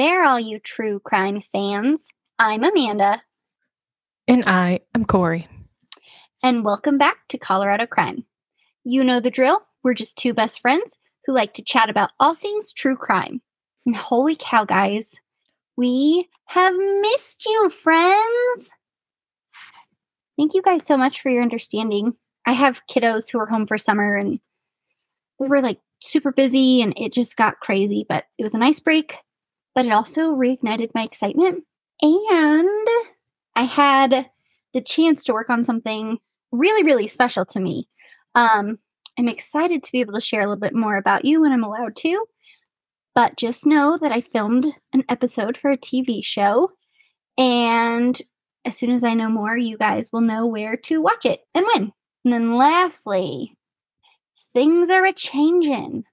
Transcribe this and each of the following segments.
There, all you true crime fans. I'm Amanda, And I am Corey. and welcome back to Colorado Crime. You know the drill. We're just two best friends who like to chat about all things true crime. And holy cow, guys, we have missed you, friends. Thank you guys so much for your understanding. I have kiddos who are home for summer and we were like super busy and it just got crazy, but it was a nice break. But it also reignited my excitement. And I had the chance to work on something really, really special to me. Um, I'm excited to be able to share a little bit more about you when I'm allowed to. But just know that I filmed an episode for a TV show. And as soon as I know more, you guys will know where to watch it and when. And then lastly, things are a changing.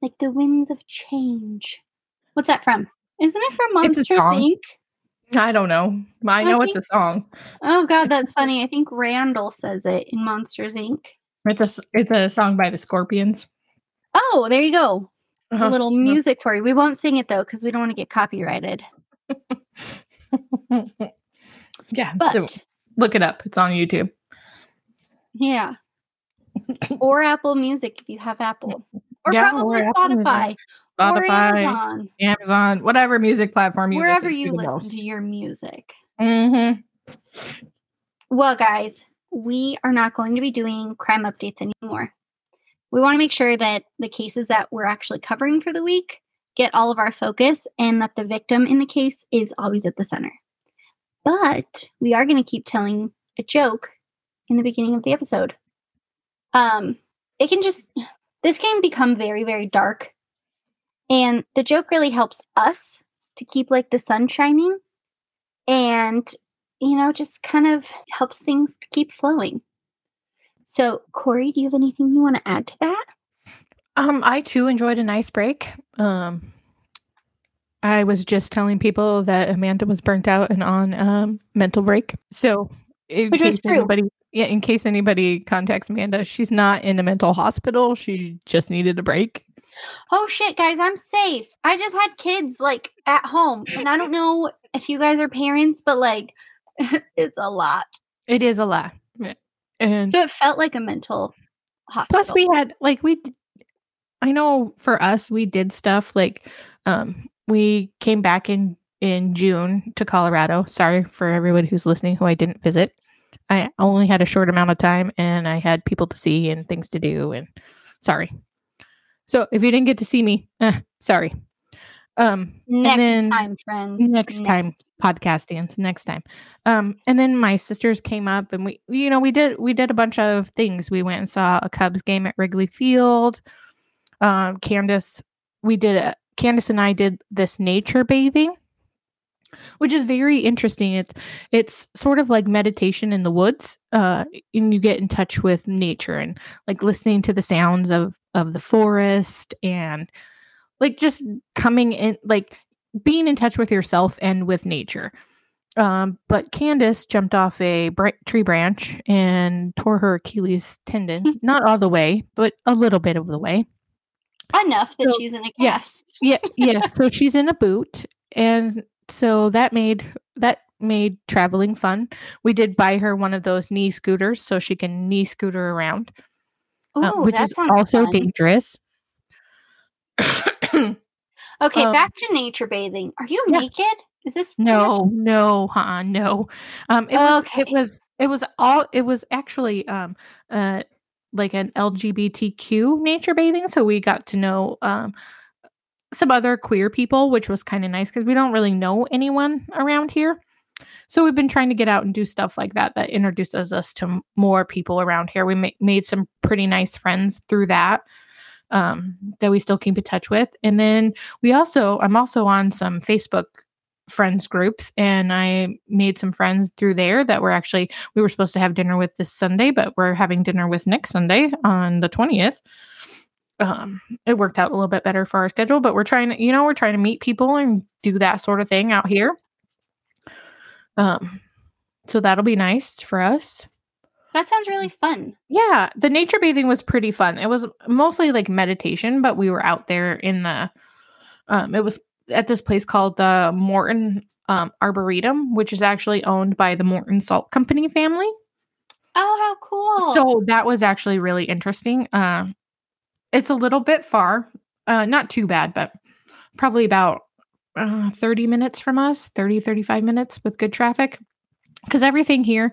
Like the winds of change. What's that from? Isn't it from Monsters. Inc? I don't know. I I know it's a song. Oh god, that's funny. I think Randall says it in Monsters Inc. It's a, it's a song by the Scorpions. Oh, there you go. A Uh-huh. little music for you. We won't sing it though because we don't want to get copyrighted. yeah. But so look it up. It's on YouTube. yeah, or Apple Music if you have Apple, or Yeah, probably or Spotify, Spotify, Amazon, Amazon, whatever music platform you wherever listen you to listen most. to your music. Mm-hmm. Well, guys, we are not going to be doing crime updates anymore. We want to make sure that the cases that we're actually covering for the week get all of our focus and that the victim in the case is always at the center. But we are going to keep telling a joke in the beginning of the episode. Um, it can just, this can become very, very dark. And the joke really helps us to keep like the sun shining and you know, just kind of helps things to keep flowing. So, Corey, do you have anything you want to add to that? Um, I too enjoyed a nice break. Um, I was just telling people that Amanda was burnt out and on um mental break. So, in Which case true. anybody, yeah, in case anybody contacts Amanda, she's not in a mental hospital. She just needed a break. Oh shit, guys, I'm safe. I just had kids like at home, and I don't know if you guys are parents, but like, it's a lot. It is a lot, and So it felt like a mental hospital. plus we had like we. I know for us, we did stuff like, um, we came back in in June to Colorado. Sorry for everyone who's listening who I didn't visit. I only had a short amount of time and I had people to see and things to do and sorry. So if you didn't get to see me, eh, sorry. Um next then- time, friend. next time podcasting next time. Um and then my sisters came up and we you know we did we did a bunch of things. We went and saw a Cubs game at Wrigley Field. Um Candace we did a Candace and I did this nature bathing which is very interesting. It's it's sort of like meditation in the woods. Uh, and you get in touch with nature and like listening to the sounds of of the forest and like just coming in, like being in touch with yourself and with nature. Um, but Candace jumped off a br- tree branch and tore her Achilles tendon, not all the way, but a little bit of the way enough that So, she's in a yeah. yeah yeah so she's in a boot and so that made that made traveling fun we did buy her one of those knee scooters so she can knee scooter around uh, Ooh, which is also fun. dangerous Okay, um, back to nature bathing. Are you yeah. naked? Is this too much- no no huh no um it was it was it was all it was actually um uh like an lgbtq nature bathing so we got to know um some other queer people which was kind of nice because we don't really know anyone around here so we've been trying to get out and do stuff like that that introduces us to more people around here we ma- made some pretty nice friends through that um that we still keep in touch with and then we also i'm also on some facebook friends groups and I made some friends through there that were actually we were supposed to have dinner with this Sunday, but we're having dinner with next Sunday on the 20th. Um it worked out a little bit better for our schedule, but we're trying to, you know, we're trying to meet people and do that sort of thing out here. Um so that'll be nice for us. That sounds really fun. Yeah, the nature bathing was pretty fun. It was mostly like meditation, but we were out there in the um it was at this place called the Morton um, Arboretum, which is actually owned by the Morton Salt Company family. Oh, how cool. So that was actually really interesting. Uh, it's a little bit far, uh, not too bad, but probably about uh, 30 minutes from us, 30, 35 minutes with good traffic. Because everything here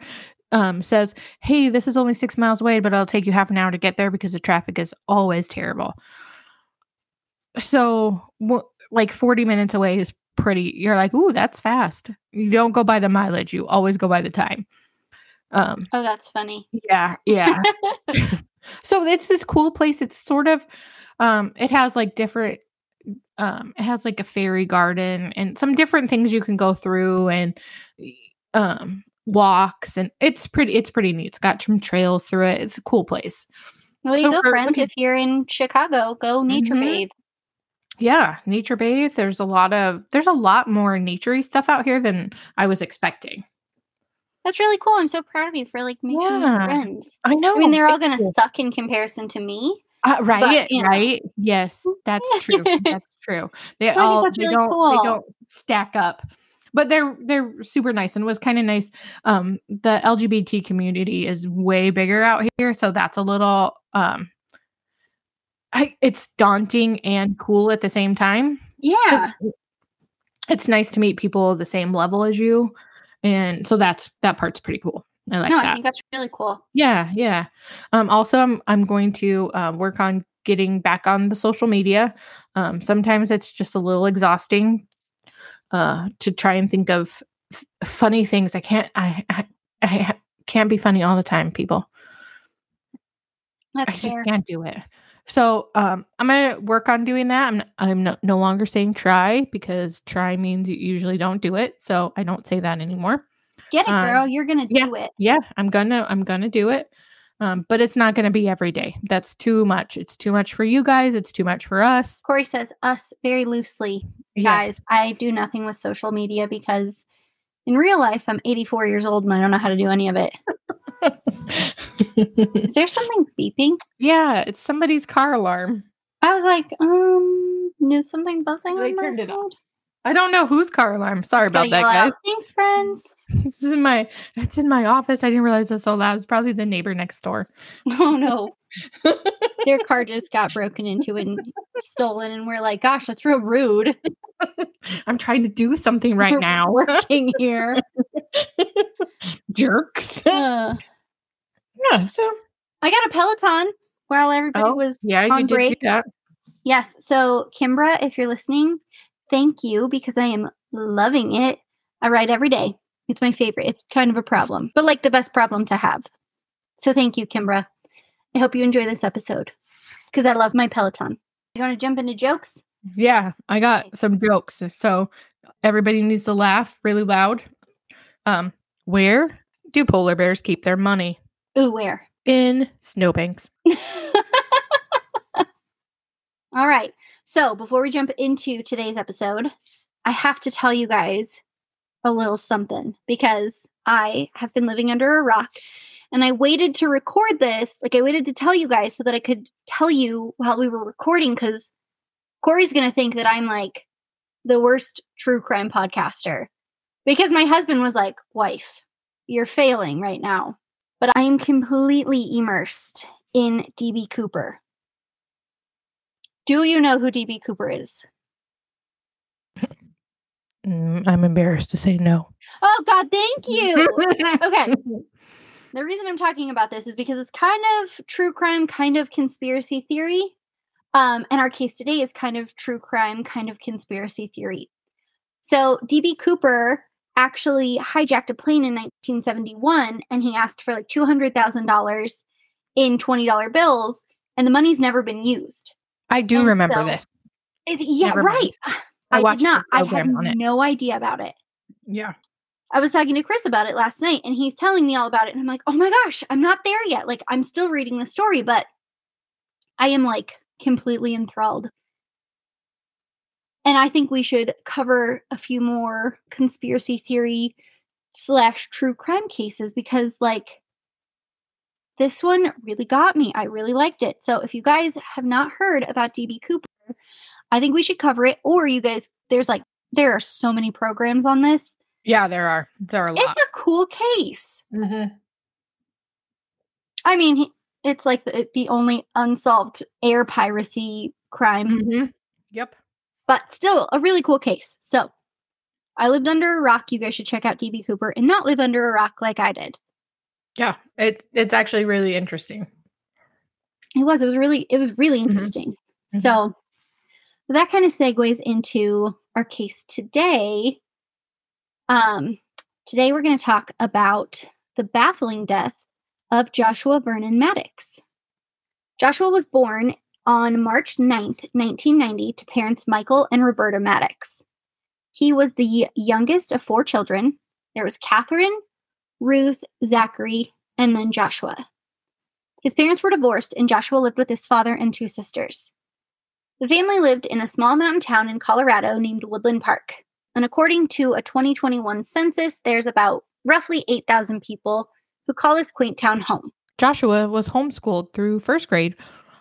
um, says, hey, this is only six miles away, but it'll take you half an hour to get there because the traffic is always terrible. So, w- like 40 minutes away is pretty, you're like, ooh, that's fast. You don't go by the mileage, you always go by the time. Um, oh, that's funny. yeah, yeah. so it's this cool place. It's sort of, um, it has like different, um, it has like a fairy garden and some different things you can go through and, um, walks and it's pretty, it's pretty neat. It's got some trails through it. It's a cool place. well, you so go, friends. okay. If you're in Chicago, go nature Mhm. bathe. Yeah, nature bathe. There's a lot of there's a lot more naturey stuff out here than I was expecting. That's really cool. I'm so proud of you for like making Yeah. friends. I know. I mean, they're all going to suck in comparison to me. Uh, right, know. right. Yes, that's true. that's true. They all they really don't cool. they don't stack up. But they're they're super nice and it was kind of nice. Um the LGBT community is way bigger out here, so that's a little um I, it's daunting and cool at the same time. Yeah. It's nice to meet people the same level as you. And so that's that part's pretty cool. I like no, that. I think that's really cool. Yeah, yeah. Um, also, I'm I'm going to uh, work on getting back on the social media. Um, sometimes it's just a little exhausting uh, to try and think of f- funny things. I can't. I, I I can't be funny all the time, people. That's I just fair. can't do it. So um, I'm gonna work on doing that. I'm I'm no, no longer saying try because try means you usually don't do it. So I don't say that anymore. Get it, um, girl. You're going to yeah. do it. yeah i'm gonna i'm gonna do it um, but it's not gonna be every day that's too much it's too much for you guys it's too much for us Corey says us very loosely. Yes. Guys, I do nothing with social media because in real life, I'm 84 years old and I don't know how to do any of it. Is there something beeping? yeah it's somebody's car alarm I was like, um, is something buzzing They on my turned it phone? off. I don't know whose car alarm sorry about that guys out, Thanks, friends. this is in my it's in my office i didn't realize it's so loud it's probably the neighbor next door Oh no. Their car just got broken into and stolen, and we're like, gosh, that's real rude. i'm trying to do something right We're now working here. jerks Uh, yeah so I got a Peloton while everybody Oh, was yeah on break. Yes. So, Kimbra, if you're listening, thank you because I am loving it. I ride every day. It's my favorite. It's kind of a problem, but like the best problem to have. So, thank you, Kimbra. I hope you enjoy this episode because I love my Peloton. You want to jump into jokes? Yeah, I got some jokes. So everybody needs to laugh really loud. Um, where do polar bears keep their money? Ooh, where? In snowbanks. All right. So, before we jump into today's episode, I have to tell you guys a little something because I have been living under a rock and I waited to record this. Like, I waited to tell you guys so that I could tell you while we were recording because Corey's going to think that I'm like the worst true crime podcaster because my husband was like, Wife, you're failing right now. But I am completely immersed in DB Cooper. Do you know who DB Cooper is? Mm, I'm embarrassed to say no. Oh, God, thank you. okay. The reason I'm talking about this is because it's kind of true crime, kind of conspiracy theory. Um, and our case today is kind of true crime, kind of conspiracy theory. So, DB Cooper actually hijacked a plane in 1971 and he asked for like $200,000 in $20 bills, and the money's never been used. I do And remember so- this. It- yeah, Never mind. right. I I, watched did not. I had program on it. no idea about it. Yeah. I was talking to Chris about it last night and he's telling me all about it. And I'm like, oh my gosh, I'm not there yet. Like, I'm still reading the story, but I am like completely enthralled. And I think we should cover a few more conspiracy theory slash true crime cases because, like, this one really got me. I really liked it. So, if you guys have not heard about DB Cooper, I think we should cover it. Or you guys, there's like, there are so many programs on this. Yeah, there are. There are a lot. It's a cool case. mm-hmm. I mean, he- it's like the, the only unsolved air piracy crime, Mm-hmm. Yep. but still a really cool case. So I lived under a rock. You guys should check out DB Cooper and not live under a rock like I did. Yeah. It it's actually really interesting. It was. It was really. It was really Mhm. interesting. Mhm. So that kind of segues into our case today. Um, today we're going to talk about the baffling death of Joshua Vernon Maddux. Joshua was born on March 9th, 1990, to parents Michael and Roberta Maddux. He was the youngest of four children. There was Catherine, Ruth, Zachary, and then Joshua. His parents were divorced, and Joshua lived with his father and two sisters. The family lived in a small mountain town in Colorado named Woodland Park. And according to a 2021 census, there's about roughly 8,000 people who call this quaint town home. Joshua was homeschooled through first grade,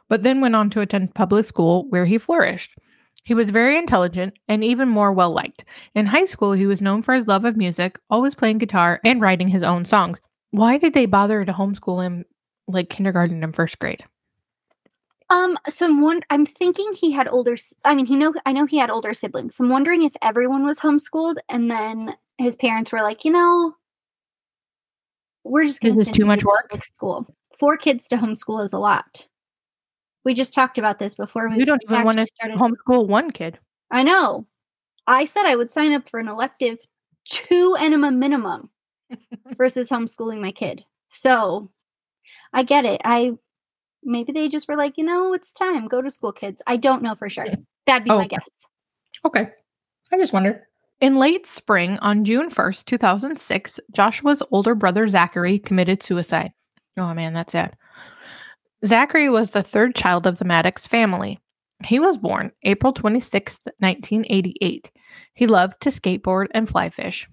but then went on to attend public school where he flourished. He was very intelligent and even more well liked. In high school, he was known for his love of music, always playing guitar and writing his own songs. Why did they bother to homeschool him like kindergarten and first grade? Um, so I'm won- I'm thinking he had older. I mean, he know I know he had older siblings. So I'm wondering if everyone was homeschooled, and then his parents were like, you know, we're just going this too much work? School. Four kids to homeschool is a lot. We just talked about this before we. You don't even want to started. homeschool one kid. I know. I said I would sign up for an elective two enema minimum versus homeschooling my kid. So I get it. I maybe they just were like, you know, it's time. Go to school, kids. I don't know for sure. That'd be Oh. my guess. Okay. I just wondered. In late spring, on June 1st, 2006, Joshua's older brother Zachary committed suicide. Oh man, that's sad. Zachary was the third child of the Maddux family. He was born April 26th, 1988. He loved to skateboard and fly fish.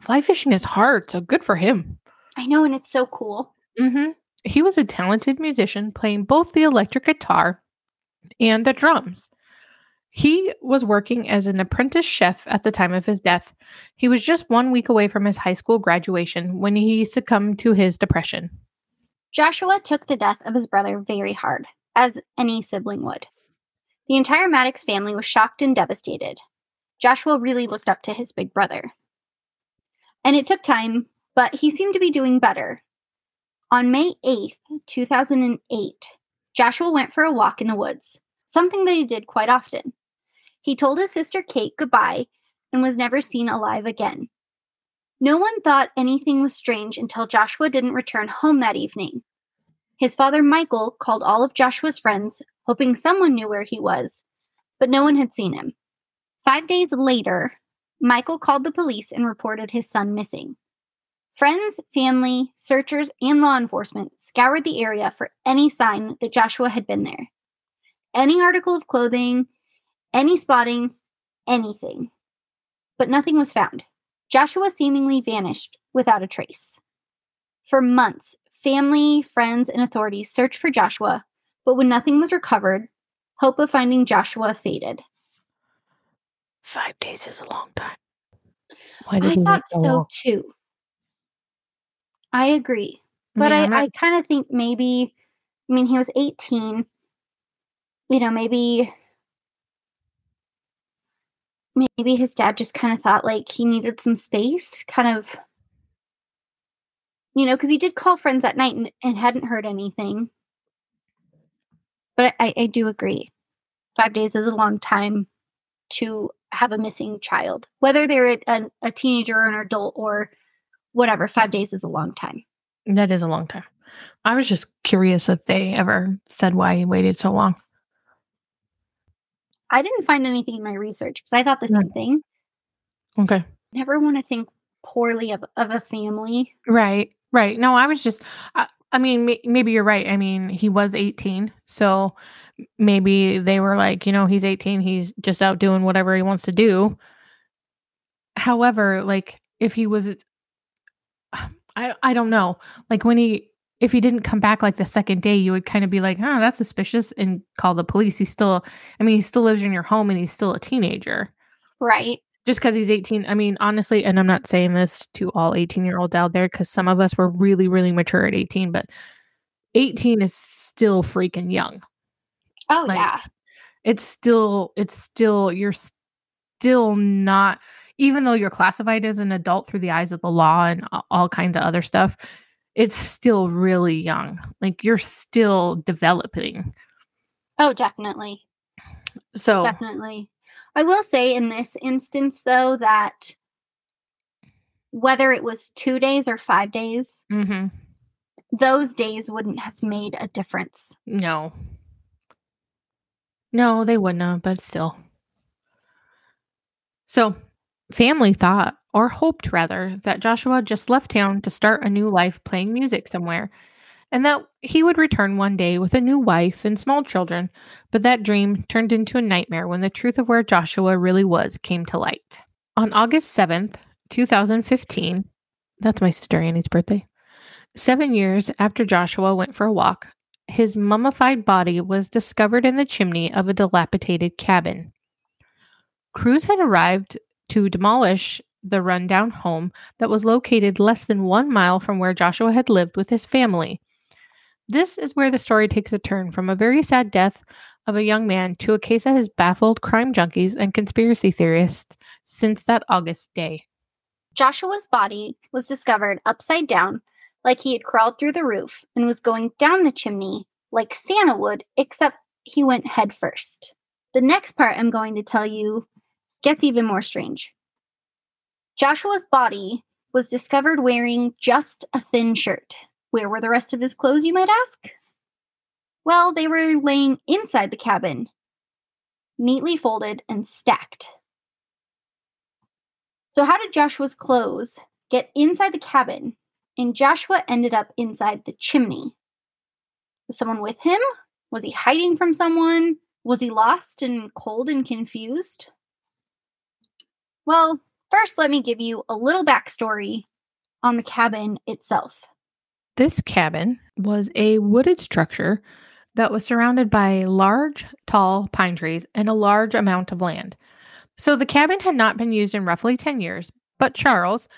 Fly fishing is hard, so good for him. I know, and it's so cool. hmm He was a talented musician, playing both the electric guitar and the drums. He was working as an apprentice chef at the time of his death. He was just one week away from his high school graduation when he succumbed to his depression. Joshua took the death of his brother very hard, as any sibling would. The entire Maddux family was shocked and devastated. Joshua really looked up to his big brother. And it took time, but he seemed to be doing better. On May 8th, 2008, Joshua went for a walk in the woods, something that he did quite often. He told his sister Kate goodbye and was never seen alive again. No one thought anything was strange until Joshua didn't return home that evening. His father, Michael, called all of Joshua's friends, hoping someone knew where he was, but no one had seen him. Five days later, Michael called the police and reported his son missing. Friends, family, searchers, and law enforcement scoured the area for any sign that Joshua had been there. Any article of clothing, any spotting, anything. But nothing was found. Joshua seemingly vanished without a trace. For months, family, friends, and authorities searched for Joshua, but when nothing was recovered, hope of finding Joshua faded. Five days is a long time. Why I thought so so long? too. I agree. But Yeah, I, I'm not- I kind of think maybe, I mean, he was 18. You know, maybe, maybe his dad just kind of thought like he needed some space, kind of, you know, because he did call friends at night and, and hadn't heard anything. But I, I do agree. Five days is a long time to have a missing child, whether they're a, a, teenager or an adult or whatever. Five days is a long time. That is a long time. I was just curious if they ever said why he waited so long. I didn't find anything in my research because I thought the Yeah. same thing. Okay. Never want to think poorly of, of a family. Right. Right. No, I was just, I, I mean, may, maybe you're right. I mean, he was 18. So maybe they were like, you know, he's 18. He's just out doing whatever he wants to do. However, like if he was, I, I don't know. Like when he, if he didn't come back like the second day, you would kind of be like, oh, that's suspicious and call the police. He's still, I mean, he still lives in your home and he's still a teenager. Right. Just because he's 18. I mean, honestly, and I'm not saying this to all 18 year olds out there because some of us were really, really mature at 18, but 18 is still freaking young. Oh, like, yeah. It's still, it's still, you're still not, even though you're classified as an adult through the eyes of the law and all kinds of other stuff, it's still really young. Like you're still developing. Oh, definitely. So definitely. I will say in this instance though that whether it was two days or five days, mm-hmm. those days wouldn't have made a difference. No. No, they wouldn't have, but still. So, family thought or hoped rather, that Joshua just left town to start a new life playing music somewhere, and that he would return one day with a new wife and small children. But that dream turned into a nightmare when the truth of where Joshua really was came to light. On August 7th, 2015, that's my sister Annie's birthday, seven years after Joshua went for a walk, his mummified body was discovered in the chimney of a dilapidated cabin. Crews had arrived to demolish the rundown home that was located less than one mile from where Joshua had lived with his family. This is where the story takes a turn from a very sad death of a young man to a case that has baffled crime junkies and conspiracy theorists since that August day. Joshua's body was discovered upside down, like he had crawled through the roof and was going down the chimney like Santa would, except he went head first. The next part I'm going to tell you gets even more strange. Joshua's body was discovered wearing just a thin shirt. Where were the rest of his clothes, you might ask? Well, they were laying inside the cabin, neatly folded and stacked. So, how did Joshua's clothes get inside the cabin and Joshua ended up inside the chimney? Was someone with him? Was he hiding from someone? Was he lost and cold and confused? Well, First, let me give you a little backstory on the cabin itself. This cabin was a wooded structure that was surrounded by large, tall pine trees and a large amount of land. So the cabin had not been used in roughly 10 years, but Charles,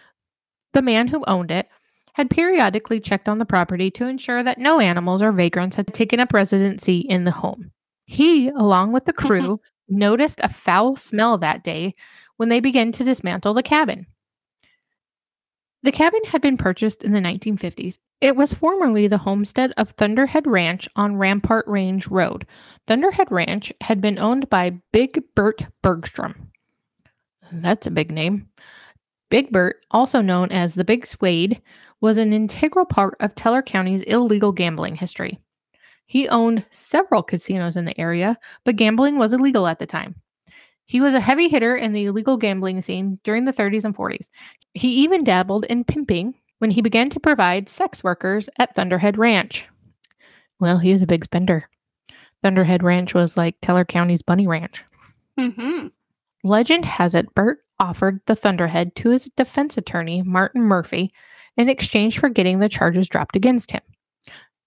the man who owned it, had periodically checked on the property to ensure that no animals or vagrants had taken up residency in the home. He, along with the crew, noticed a foul smell that day when they began to dismantle the cabin. The cabin had been purchased in the 1950s. It was formerly the homestead of Thunderhead Ranch on Rampart Range Road. Thunderhead Ranch had been owned by Big Bert Bergstrom. That's a big name. Big Bert, also known as the Big Swede, was an integral part of Teller County's illegal gambling history. He owned several casinos in the area, but gambling was illegal at the time. He was a heavy hitter in the illegal gambling scene during the 30s and 40s. He even dabbled in pimping when he began to provide sex workers at Thunderhead Ranch. Well, he was a big spender. Thunderhead Ranch was like Teller County's bunny ranch. Mm-hmm. Legend has it Bert offered the Thunderhead to his defense attorney, Martin Murphy, in exchange for getting the charges dropped against him.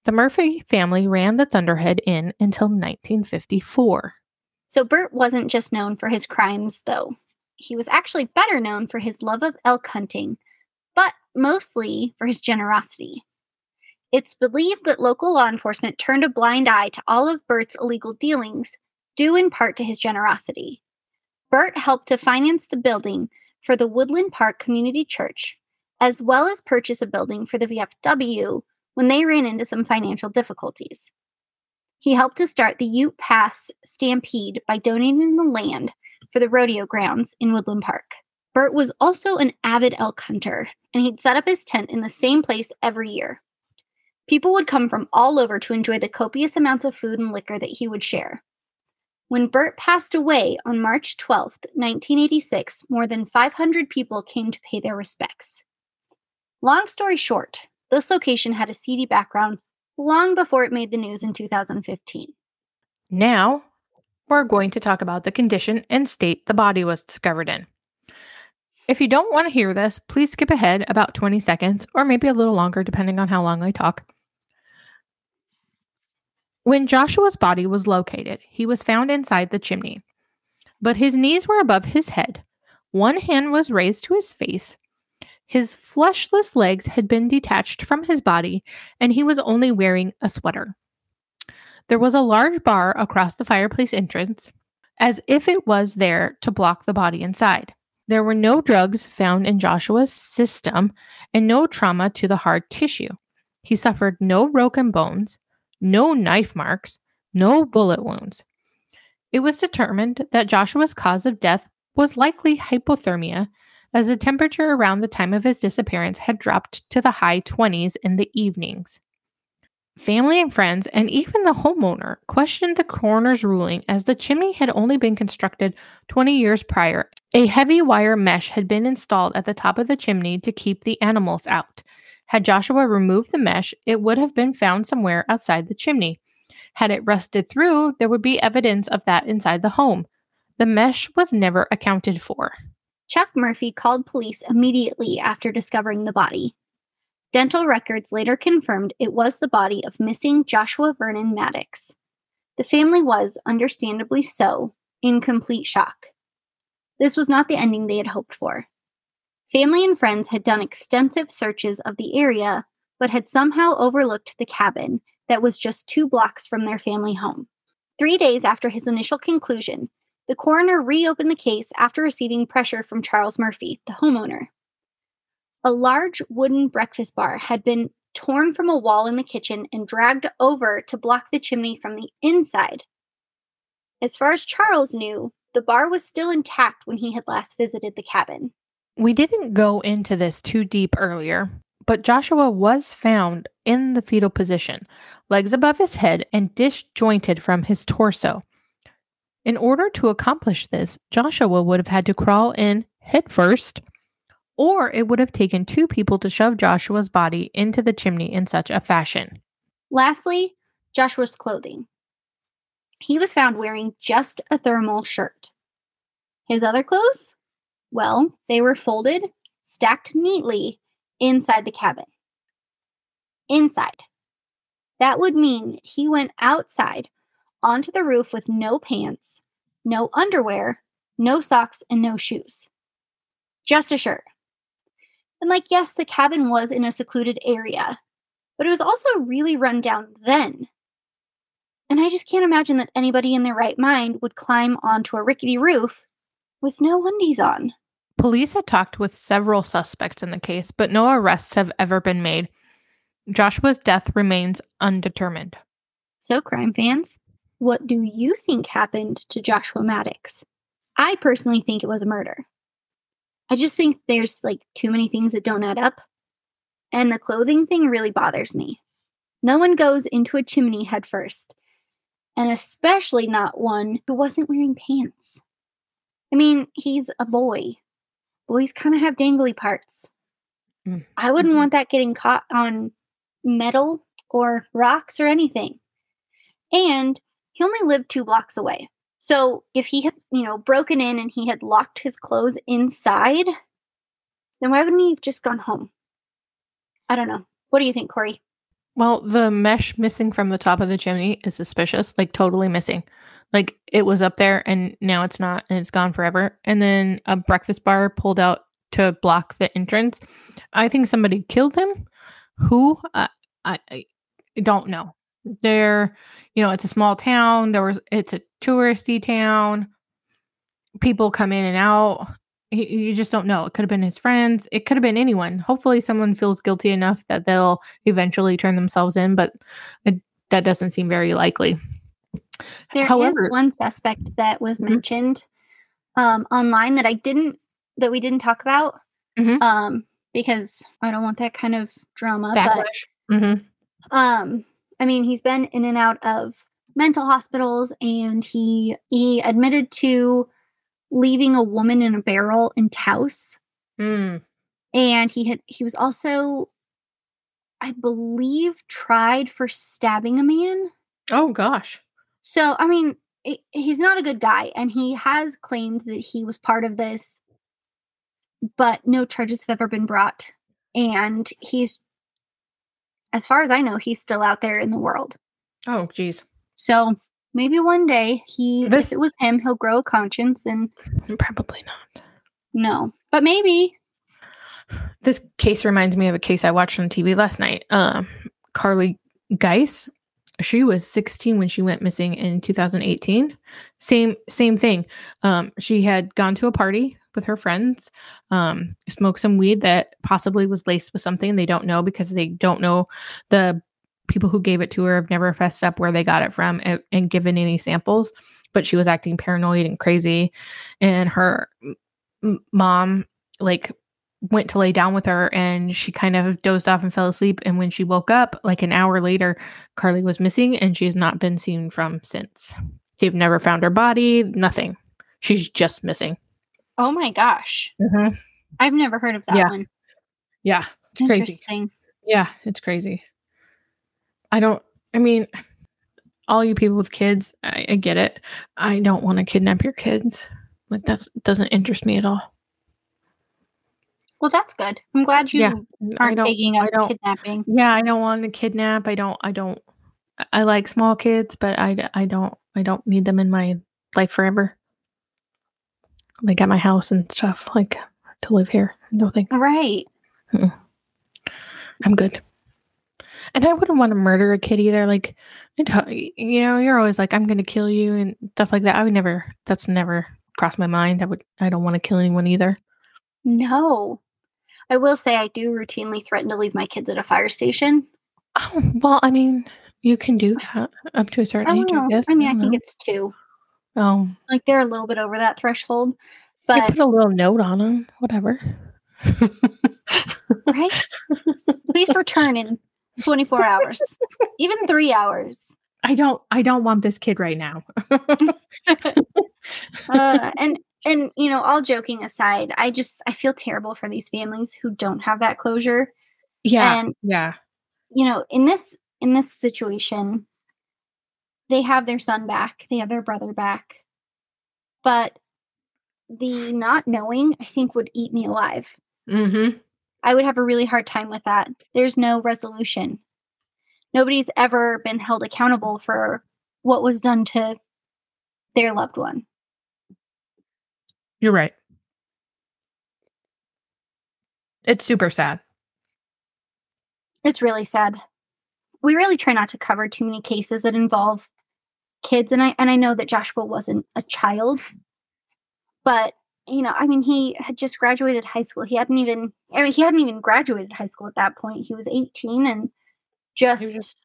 The Murphy family ran the Thunderhead Inn until 1954. So Bert wasn't just known for his crimes, though. He was actually better known for his love of elk hunting, but mostly for his generosity. It's believed that local law enforcement turned a blind eye to all of Bert's illegal dealings, due in part to his generosity. Bert helped to finance the building for the Woodland Park Community Church, as well as purchase a building for the VFW when they ran into some financial difficulties. He helped to start the Ute Pass Stampede by donating the land for the rodeo grounds in Woodland Park. Bert was also an avid elk hunter, and he'd set up his tent in the same place every year. People would come from all over to enjoy the copious amounts of food and liquor that he would share. When Bert passed away on March 12, 1986, more than 500 people came to pay their respects. Long story short, this location had a seedy background long before it made the news in 2015. Now, we're going to talk about the condition and state the body was discovered in. If you don't want to hear this, please skip ahead about 20 seconds or maybe a little longer, depending on how long I talk. When Joshua's body was located, he was found inside the chimney. But his knees were above his head. One hand was raised to his face. His fleshless legs had been detached from his body, and he was only wearing a sweater. There was a large bar across the fireplace entrance, as if it was there to block the body inside. There were no drugs found in Joshua's system and no trauma to the hard tissue. He suffered no broken bones, no knife marks, no bullet wounds. It was determined that Joshua's cause of death was likely hypothermia, as the temperature around the time of his disappearance had dropped to the high 20s in the evenings. Family and friends, and even the homeowner, questioned the coroner's ruling as the chimney had only been constructed 20 years prior. A heavy wire mesh had been installed at the top of the chimney to keep the animals out. Had Joshua removed the mesh, it would have been found somewhere outside the chimney. Had it rusted through, there would be evidence of that inside the home. The mesh was never accounted for. Chuck Murphy called police immediately after discovering the body. Dental records later confirmed it was the body of missing Joshua Vernon Maddux. The family was, understandably so, in complete shock. This was not the ending they had hoped for. Family and friends had done extensive searches of the area, but had somehow overlooked the cabin that was just two blocks from their family home. Three days after his initial conclusion, the coroner reopened the case after receiving pressure from Charles Murphy, the homeowner. A large wooden breakfast bar had been torn from a wall in the kitchen and dragged over to block the chimney from the inside. As far as Charles knew, the bar was still intact when he had last visited the cabin. We didn't go into this too deep earlier, but Joshua was found in the fetal position, legs above his head and disjointed from his torso. In order to accomplish this, Joshua would have had to crawl in headfirst or it would have taken two people to shove Joshua's body into the chimney in such a fashion. Lastly, Joshua's clothing. He was found wearing just a thermal shirt. His other clothes? Well, they were folded, stacked neatly inside the cabin. Inside. That would mean that he went outside onto the roof with no pants, no underwear, no socks, and no shoes. Just a shirt. And, like, yes, the cabin was in a secluded area, but it was also really run down then. And I just can't imagine that anybody in their right mind would climb onto a rickety roof with no undies on. Police had talked with several suspects in the case, but no arrests have ever been made. Joshua's death remains undetermined. So, crime fans, what do you think happened to Joshua Maddux? I personally think it was a murder. I just think there's like too many things that don't add up. And the clothing thing really bothers me. No one goes into a chimney head first, and especially not one who wasn't wearing pants. I mean, he's a boy. Boys kind of have dangly parts. Mm. I wouldn't mm-hmm. want that getting caught on metal or rocks or anything. And he only lived two blocks away. So if he had, you know, broken in and he had locked his clothes inside, then why wouldn't he have just gone home? I don't know. What do you think, Corey? Well, the mesh missing from the top of the chimney is suspicious, like totally missing. Like it was up there and now it's not and it's gone forever. And then a breakfast bar pulled out to block the entrance. I think somebody killed him. Who? Uh, I, I don't know there you know it's a small town there was it's a touristy town people come in and out you just don't know it could have been his friends it could have been anyone hopefully someone feels guilty enough that they'll eventually turn themselves in but it, that doesn't seem very likely There However, is one suspect that was mm-hmm. mentioned um, online that i didn't that we didn't talk about mm-hmm. um, because i don't want that kind of drama Backlash. but mm-hmm. um I mean, he's been in and out of mental hospitals and he he admitted to leaving a woman in a barrel in Taos. Mm. And he had he was also I believe tried for stabbing a man. Oh gosh. So, I mean, it, he's not a good guy and he has claimed that he was part of this but no charges have ever been brought and he's as far as I know, he's still out there in the world. Oh, geez. So maybe one day he, This- if it was him, he'll grow a conscience and Probably not. no, but maybe. This case reminds me of a case I watched on TV last night. Um, Carly Geis. She was 16 when she went missing in 2018. Same same thing. Um, she had gone to a party with her friends, um, smoked some weed that possibly was laced with something they don't know because they don't know the people who gave it to her have never fessed up where they got it from and, and given any samples. But she was acting paranoid and crazy, and her m- mom like went to lay down with her and she kind of dozed off and fell asleep. And when she woke up like an hour later carly was missing and she has not been seen from since. They've never found her body nothing. She's just missing Oh my gosh. mm-hmm. I've never heard of that Yeah. one. yeah it's crazy yeah it's crazy i don't i mean all you people with kids i, I get it i don't want to kidnap your kids like that doesn't interest me at all Well, that's good. I'm glad you Yeah, aren't taking up kidnapping. yeah i don't want to kidnap i don't i don't I- i like small kids but I, I don't i don't need them in my life forever like at my house and stuff like to live here no thank Right. i'm good and i wouldn't want to murder a kid either like you know you're always like i'm gonna kill you and stuff like that i would never that's never crossed my mind i would i don't want to kill anyone either No. I will say I do routinely threaten to leave my kids at a fire station. oh well i mean you can do that up to a certain age don't i oh, guess I mean, I don't think know. it's two. Oh Like they're a little bit over that threshold. But put a little note on them whatever right? Please return in 24 hours. Even 3 hours. I don't I don't want this kid right now. Uh, and and you know, all joking aside, I just I feel terrible for these families who don't have that closure. yeah. And yeah. you know, in this in this situation, they have their son back, they have their brother back. But the not knowing, I think, would eat me alive. Mm-hmm. I would have a really hard time with that. There's no resolution. Nobody's ever been held accountable for what was done to their loved one. You're right. It's super sad. It's really sad. We really try not to cover too many cases that involve kids and I and I know that Joshua wasn't a child. But, you know, I mean he had just graduated high school. He hadn't even I mean he hadn't even graduated high school at that point. He was 18 and just, was just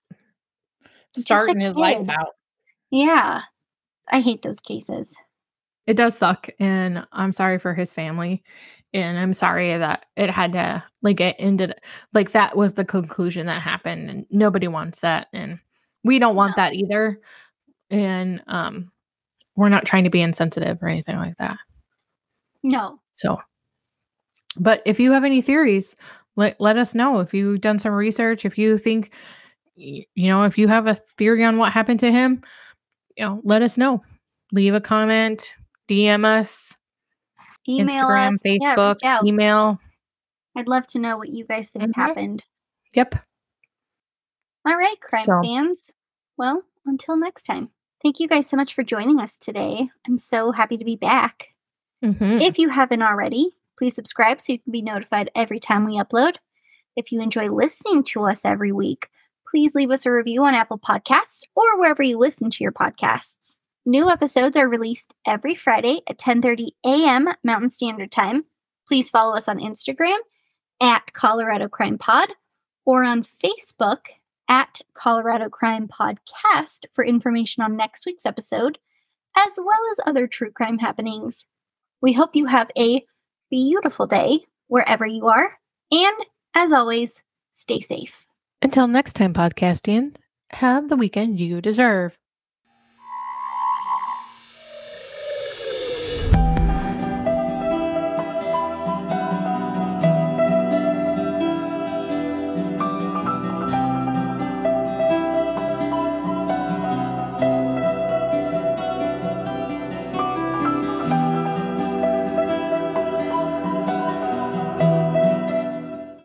just Starting his life out. Yeah. I hate those cases. It does suck. And I'm sorry for his family. And I'm sorry that it had to like it ended like that was the conclusion that happened. And nobody wants that. And we don't want No. that either. And um we're not trying to be insensitive or anything like that. No. So, but if you have any theories, let let us know. If you've done some research, if you think, you know, if you have a theory on what happened to him, you know, let us know. Leave a comment, DM us, Email Instagram, us. Facebook, out. email. I'd love to know what you guys think Mhm. happened. Yep. All right, crime So- fans. Well, until next time. Thank you guys so much for joining us today. I'm so happy to be back. Mhm. If you haven't already, please subscribe so you can be notified every time we upload. If you enjoy listening to us every week, please leave us a review on Apple Podcasts or wherever you listen to your podcasts. New episodes are released every Friday at 10:30 a.m. Mountain Standard Time. Please follow us on Instagram at Colorado Crime Pod or on Facebook at Colorado Crime Podcast for information on next week's episode, as well as other true crime happenings. We hope you have a beautiful day wherever you are. And as always, stay safe. Until next time, podcasting, have the weekend you deserve.